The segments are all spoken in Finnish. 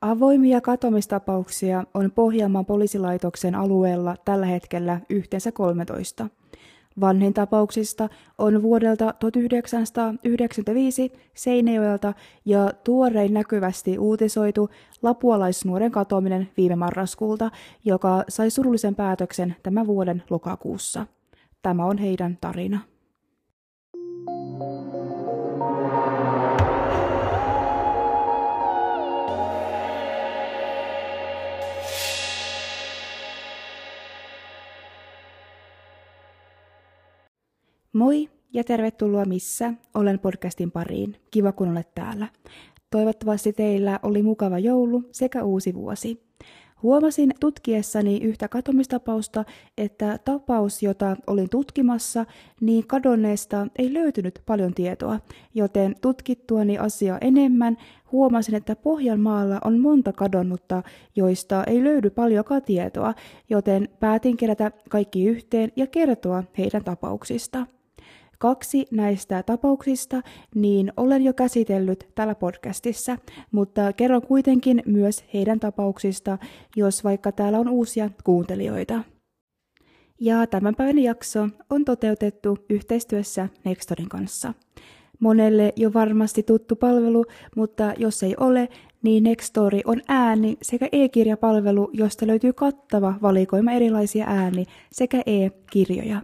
Avoimia katomistapauksia on Pohjanmaan poliisilaitoksen alueella tällä hetkellä yhteensä 13. Vanhin tapauksista on vuodelta 1995 Seinäjoelta ja tuorein näkyvästi uutisoitu lapualaisnuoren katoaminen viime marraskuulta, joka sai surullisen päätöksen tämän vuoden lokakuussa. Tämä on heidän tarina. Moi ja tervetuloa missä olen podcastin pariin. Kiva kun olet täällä. Toivottavasti teillä oli mukava joulu sekä uusi vuosi. Huomasin tutkiessani yhtä katomistapausta, että tapaus, jota olin tutkimassa, niin kadonneesta ei löytynyt paljon tietoa, joten tutkittuani asiaa enemmän huomasin, että Pohjanmaalla on monta kadonnutta, joista ei löydy paljonkaan tietoa, joten päätin kerätä kaikki yhteen ja kertoa heidän tapauksista. Kaksi näistä tapauksista niin olen jo käsitellyt tällä podcastissa, mutta kerron kuitenkin myös heidän tapauksista, jos vaikka täällä on uusia kuuntelijoita. Ja tämän päivän jakso on toteutettu yhteistyössä Nextorin kanssa. Monelle jo varmasti tuttu palvelu, mutta jos ei ole, niin Nextory on ääni- sekä e-kirjapalvelu, josta löytyy kattava valikoima erilaisia ääni- sekä e-kirjoja.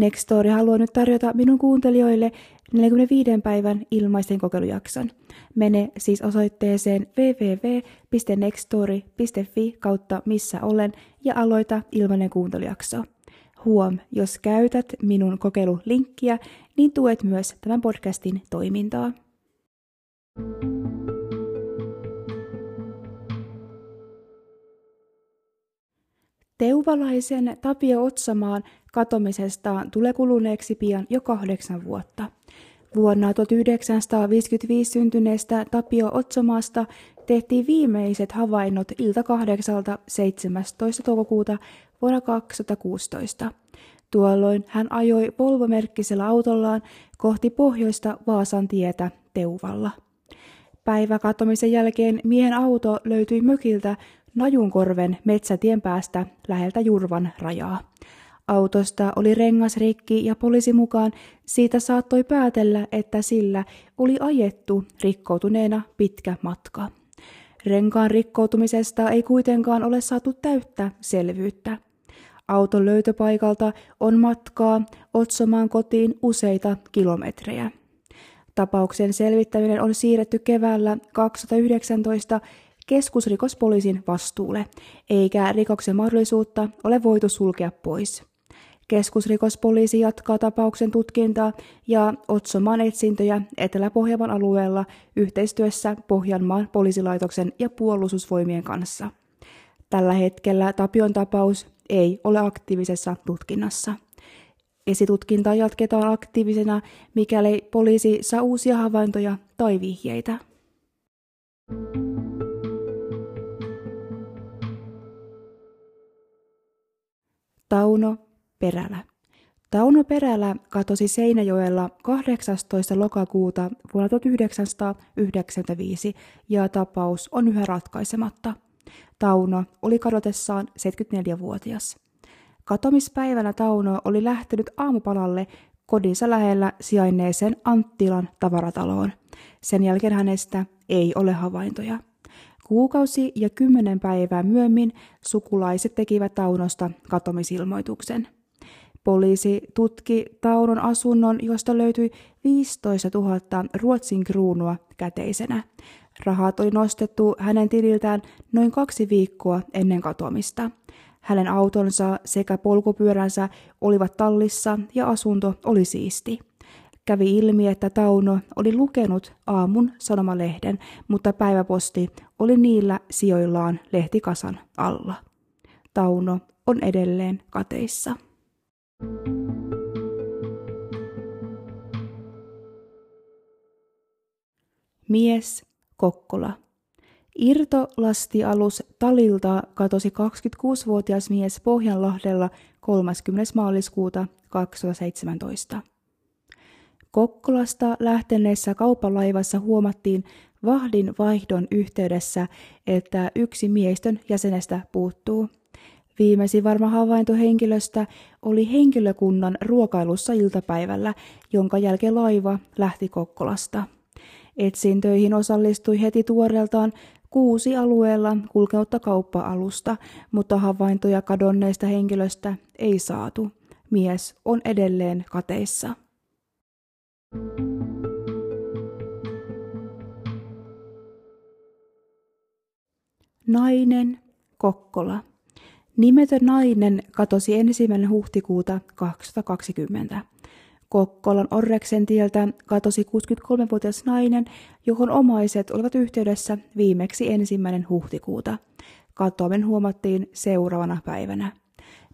Nextory haluaa nyt tarjota minun kuuntelijoille 45 päivän ilmaisen kokeilujakson. Mene siis osoitteeseen www.nextory.fi kautta missä olen ja aloita ilmainen kuuntelujakso. Huom, jos käytät minun kokeilulinkkiä, niin tuet myös tämän podcastin toimintaa. Teuvalaisen Tapio Otsamaan katomisesta tulee kuluneeksi pian jo kahdeksan vuotta. Vuonna 1955 syntyneestä Tapio Otsomaasta tehtiin viimeiset havainnot ilta kahdeksalta 17. toukokuuta vuonna 2016. Tuolloin hän ajoi Volvo-merkkisellä autollaan kohti pohjoista Vaasan tietä Teuvalla. Päiväkatomisen jälkeen miehen auto löytyi mökiltä Najunkorven metsätien päästä läheltä Jurvan rajaa. Autosta oli rengas rikki ja poliisi mukaan siitä saattoi päätellä, että sillä oli ajettu rikkoutuneena pitkä matka. Renkaan rikkoutumisesta ei kuitenkaan ole saatu täyttä selvyyttä. Auton löytöpaikalta on matkaa Otsomaan kotiin useita kilometrejä. Tapauksen selvittäminen on siirretty keväällä 2019 keskusrikospoliisin vastuulle, eikä rikoksen mahdollisuutta ole voitu sulkea pois. Keskusrikospoliisi jatkaa tapauksen tutkintaa ja Otsomaan etsintöjä Etelä-Pohjanmaan alueella yhteistyössä Pohjanmaan poliisilaitoksen ja puolustusvoimien kanssa. Tällä hetkellä Tapion tapaus ei ole aktiivisessa tutkinnassa. Esitutkintaa jatketaan aktiivisena, mikäli poliisi saa uusia havaintoja tai vihjeitä. Tauno Perälä. Tauno Perälä katosi Seinäjoella 18. lokakuuta vuonna 1995 ja tapaus on yhä ratkaisematta. Tauno oli kadotessaan 74-vuotias. Katomispäivänä Tauno oli lähtenyt aamupalalle kodinsa lähellä sijainneeseen Anttilan tavarataloon. Sen jälkeen hänestä ei ole havaintoja. Kuukausi ja kymmenen päivää myöhemmin sukulaiset tekivät Taunosta katomisilmoituksen. Poliisi tutki Taunon asunnon, josta löytyi 15 000 Ruotsin kruunua käteisenä. Rahat oli nostettu hänen tililtään noin kaksi viikkoa ennen katoamista. Hänen autonsa sekä polkupyöränsä olivat tallissa ja asunto oli siisti. Kävi ilmi, että Tauno oli lukenut aamun sanomalehden, mutta päiväposti oli niillä sijoillaan lehtikasan alla. Tauno on edelleen kateissa. Mies Kokkola. Irtolastialus Talilta katosi 26-vuotias mies Pohjanlahdella 30. maaliskuuta 2017. Kokkolasta lähteneessä kaupalaivassa huomattiin vahdin vaihdon yhteydessä, että yksi miehistön jäsenestä puuttuu. Viimeisin varma havainto henkilöstä oli henkilökunnan ruokailussa iltapäivällä, jonka jälkeen laiva lähti Kokkolasta. Etsintöihin osallistui heti tuoreeltaan kuusi alueella kulkeutta kauppa-alusta, mutta havaintoja kadonneista henkilöstä ei saatu. Mies on edelleen kateissa. Nainen, Kokkola. Nimetön nainen katosi ensimmäinen huhtikuuta 2020. Kokkolan Orreksen tieltä katosi 63-vuotias nainen, johon omaiset olivat yhteydessä viimeksi ensimmäinen huhtikuuta. Katoamen huomattiin seuraavana päivänä.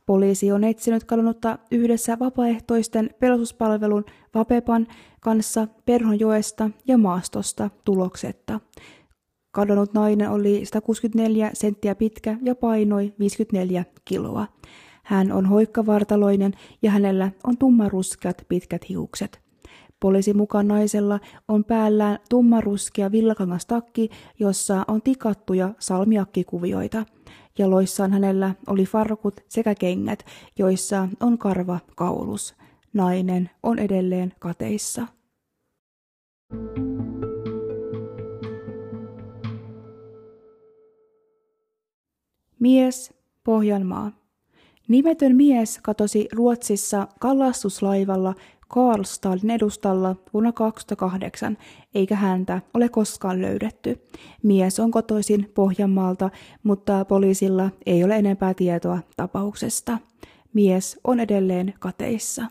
Poliisi on etsinyt kadonnutta yhdessä vapaaehtoisten pelastuspalvelun Vapepan kanssa Perhonjoesta ja maastosta tuloksetta. Kadonnut nainen oli 164 senttiä pitkä ja painoi 54 kiloa. Hän on hoikkavartaloinen ja hänellä on tummaruskeat pitkät hiukset. Poliisin mukaan naisella on päällään tummaruskea villakangastakki, jossa on tikattuja salmiakkikuvioita. Jaloissaan hänellä oli farkut sekä kengät, joissa on karva kaulus. Nainen on edelleen kateissa. Mies, Pohjanmaa. Nimetön mies katosi Ruotsissa kalastuslaivalla Karlstadin edustalla vuonna 2008, eikä häntä ole koskaan löydetty. Mies on kotoisin Pohjanmaalta, mutta poliisilla ei ole enempää tietoa tapauksesta. Mies on edelleen kateissa.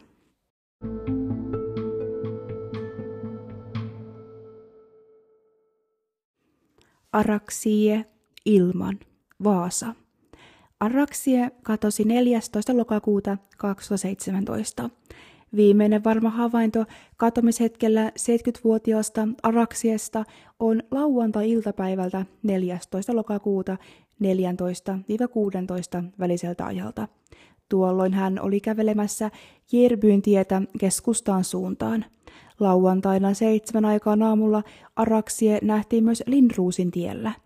Araksie ilman Vaasa. Araksie katosi 14. lokakuuta 2017. Viimeinen varma havainto katomishetkellä 70-vuotiaasta Araksiesta on lauantai-iltapäivältä 14. lokakuuta 14-16 väliseltä ajalta. Tuolloin hän oli kävelemässä Jerbyn tietä keskustaan suuntaan. Lauantaina seitsemän aikaan aamulla Araksie nähtiin myös Lindruusin tiellä –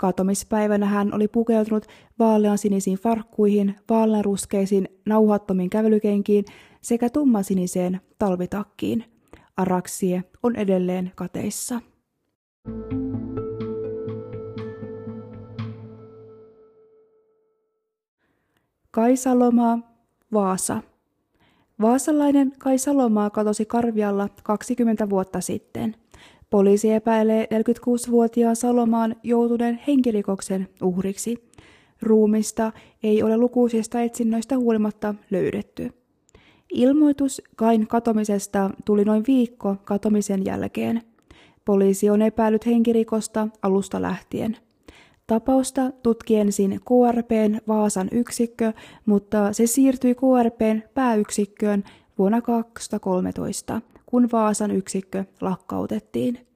Katomispäivänä hän oli pukeutunut vaaleansinisiin farkkuihin, vaaleanruskeisiin nauhattomiin kävelykenkiin sekä tummansiniseen talvitakkiin. Araksie on edelleen kateissa. Kaisalomaa, Vaasa. Vaasalainen Kaisalomaa katosi Karvialla 20 vuotta sitten – Poliisi epäilee 46-vuotiaan Salomaan joutuneen henkirikoksen uhriksi. Ruumista ei ole lukuisista etsinnöistä huolimatta löydetty. Ilmoitus Kain katomisesta tuli noin viikko katomisen jälkeen. Poliisi on epäillyt henkirikosta alusta lähtien. Tapausta tutki ensin KRPn Vaasan yksikkö, mutta se siirtyi KRPn pääyksikköön vuonna 2013 kun Vaasan yksikkö lakkautettiin.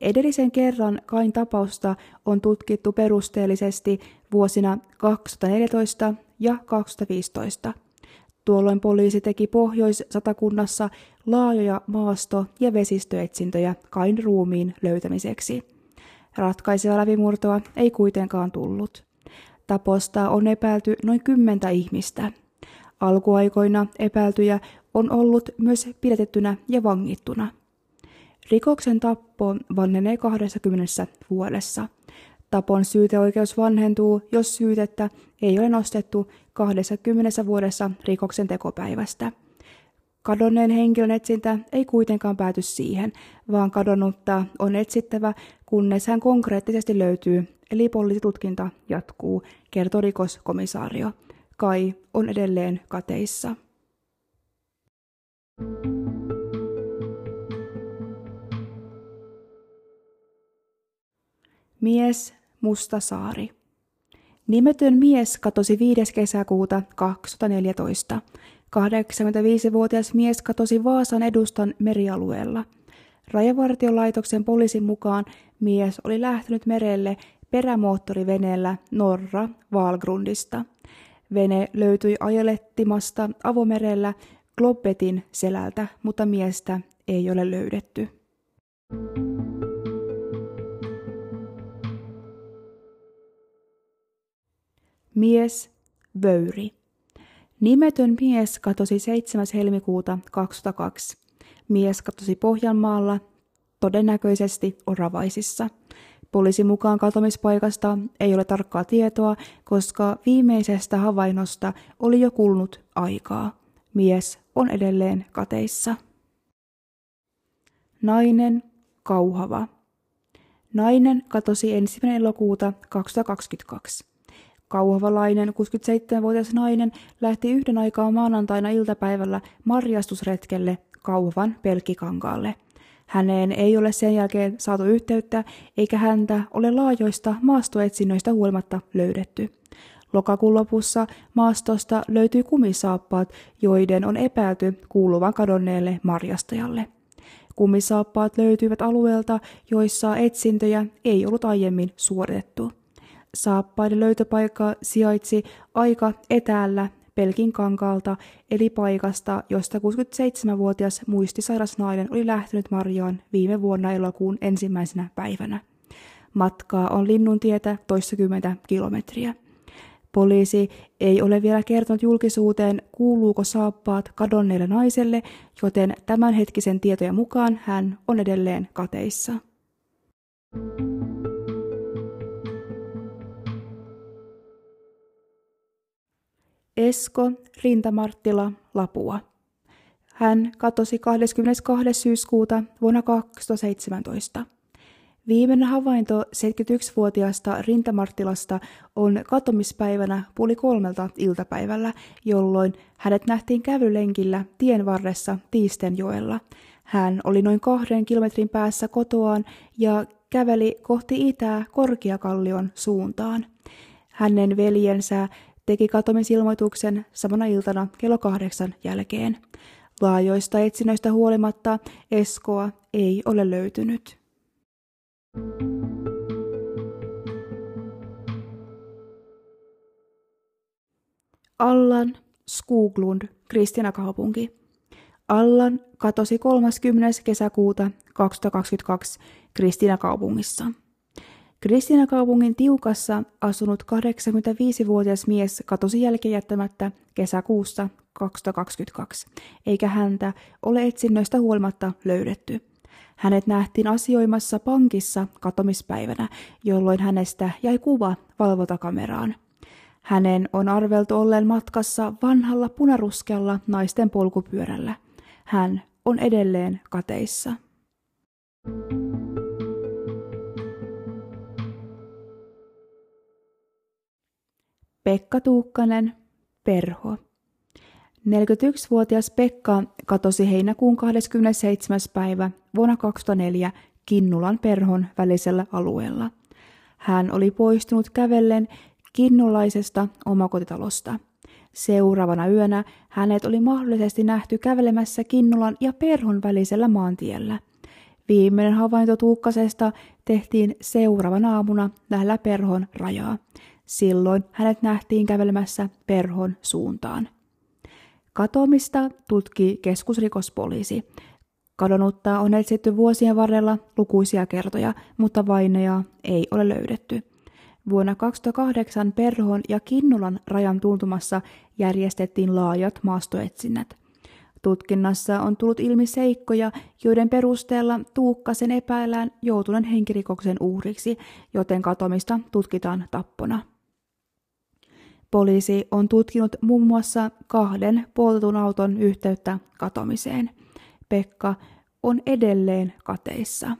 Edellisen kerran Kain tapausta on tutkittu perusteellisesti vuosina 2014 ja 2015. Tuolloin poliisi teki Pohjois-Satakunnassa laajoja maasto- ja vesistöetsintöjä Kain ruumiin löytämiseksi. Ratkaiseva läpimurtoa ei kuitenkaan tullut. Taposta on epäilty noin kymmentä ihmistä. Alkuaikoina epäiltyjä ollut myös pidätettynä ja vangittuna. Rikoksen tappo vanhenee 20 vuodessa. Tapon syyteoikeus vanhentuu, jos syytettä ei ole nostettu 20 vuodessa rikoksen tekopäivästä. Kadonneen henkilön etsintä ei kuitenkaan pääty siihen, vaan kadonnutta on etsittävä, kunnes hän konkreettisesti löytyy, eli poliisitutkinta jatkuu, kertoo rikoskomissaario. Kai on edelleen kateissa. Mies Mustasaari. Nimetön mies katosi 5. kesäkuuta 2014. 85-vuotias mies katosi Vaasan edustan merialueella. Rajavartiolaitoksen poliisin mukaan mies oli lähtenyt merelle perämoottoriveneellä Norra Valgrundista. Vene löytyi ajelettimasta avomerellä Kloppetin selältä, mutta miestä ei ole löydetty. Mies Vöyri. Nimetön mies katosi 7. helmikuuta 2002. Mies katosi Pohjanmaalla, todennäköisesti Oravaisissa. Poliisin mukaan katomispaikasta ei ole tarkkaa tietoa, koska viimeisestä havainnosta oli jo kulunut aikaa. Mies on edelleen kateissa. Nainen, kauhava. Nainen katosi ensimmäinen elokuuta 2022. Kauhavalainen 67-vuotias nainen lähti yhden aikaa maanantaina iltapäivällä marjastusretkelle Kauhavan pelkkikankaalle. Häneen ei ole sen jälkeen saatu yhteyttä, eikä häntä ole laajoista maastoetsinnöistä huolimatta löydetty. Lokakuun lopussa maastosta löytyi kumisaappaat, joiden on epäilty kuuluvan kadonneelle marjastajalle. Kumisaappaat löytyivät alueelta, joissa etsintöjä ei ollut aiemmin suoritettu. Saappaiden löytöpaikka sijaitsi aika etäällä Pelkin kankaalta, eli paikasta, josta 67-vuotias muistisairas nainen oli lähtenyt Marjaan viime vuonna elokuun ensimmäisenä päivänä. Matkaa on Linnuntietä toistakymmentä kilometriä. Poliisi ei ole vielä kertonut julkisuuteen, kuuluuko saappaat kadonneelle naiselle, joten tämänhetkisen tietojen mukaan hän on edelleen kateissa. Esko Rintamarttila Lapua. Hän katosi 22. syyskuuta vuonna 2017. Viimeinen havainto 71-vuotiaasta Rintamarttilasta on katomispäivänä puoli kolmelta iltapäivällä, jolloin hänet nähtiin kävylenkillä tien varressa Tiistenjoella. Hän oli noin kahden kilometrin päässä kotoaan ja käveli kohti itää Korkeakallion suuntaan. Hänen veljensä teki katomisilmoituksen samana iltana kello kahdeksan jälkeen. Laajoista etsinnöistä huolimatta Eskoa ei ole löytynyt. Allan Skuglund, Kristina kaupunki. Allan katosi 30. kesäkuuta 2022 Kristina kaupungissa. Kristina kaupungin tiukassa asunut 85-vuotias mies katosi jälkeenjättämättä kesäkuussa 2022, eikä häntä ole etsinnöistä huolimatta löydetty. Hänet nähtiin asioimassa pankissa katomispäivänä, jolloin hänestä jäi kuva valvontakameraan. Hänen on arveltu olleen matkassa vanhalla punaruskealla naisten polkupyörällä. Hän on edelleen kateissa. Pekka Tuukkanen, Perho. 41-vuotias Pekka katosi heinäkuun 27. päivä vuonna 2004 Kinnulan perhon välisellä alueella. Hän oli poistunut kävellen kinnulaisesta omakotitalosta. Seuraavana yönä hänet oli mahdollisesti nähty kävelemässä Kinnulan ja perhon välisellä maantiellä. Viimeinen havainto Tuukkasesta tehtiin seuraavana aamuna lähellä perhon rajaa. Silloin hänet nähtiin kävelemässä perhon suuntaan. Katoamista tutki keskusrikospoliisi. Kadonnutta on etsitty vuosien varrella lukuisia kertoja, mutta vainajaa ei ole löydetty. Vuonna 2008 Perhon ja Kinnulan rajan tuntumassa järjestettiin laajat maastoetsinnät. Tutkinnassa on tullut ilmi seikkoja, joiden perusteella Tuukkasen epäillään joutuneen henkirikoksen uhriksi, joten katomista tutkitaan tappona. Poliisi on tutkinut muun muassa kahden poltetun auton yhteyttä katomiseen. Pekka on edelleen kateissa.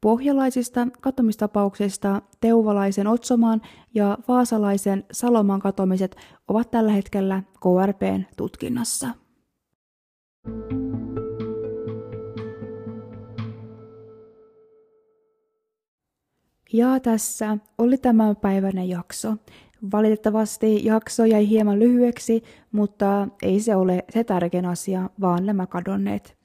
Pohjalaisista katomistapauksista Teuvalaisen Otsomaan ja Vaasalaisen Saloman katomiset ovat tällä hetkellä KRPn tutkinnassa. Ja tässä oli tämän päiväinen jakso. Valitettavasti jakso jäi hieman lyhyeksi, mutta ei se ole se tärkein asia, vaan nämä kadonneet.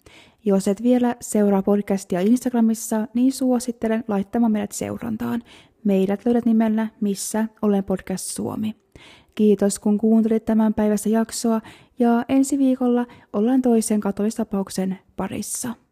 Jos et vielä seuraa podcastia Instagramissa, niin suosittelen laittamaan meidät seurantaan. Meidät löydät nimellä Missä olen podcast Suomi. Kiitos kun kuuntelit tämän päivästä jaksoa ja ensi viikolla ollaan toisen katoistapauksen parissa.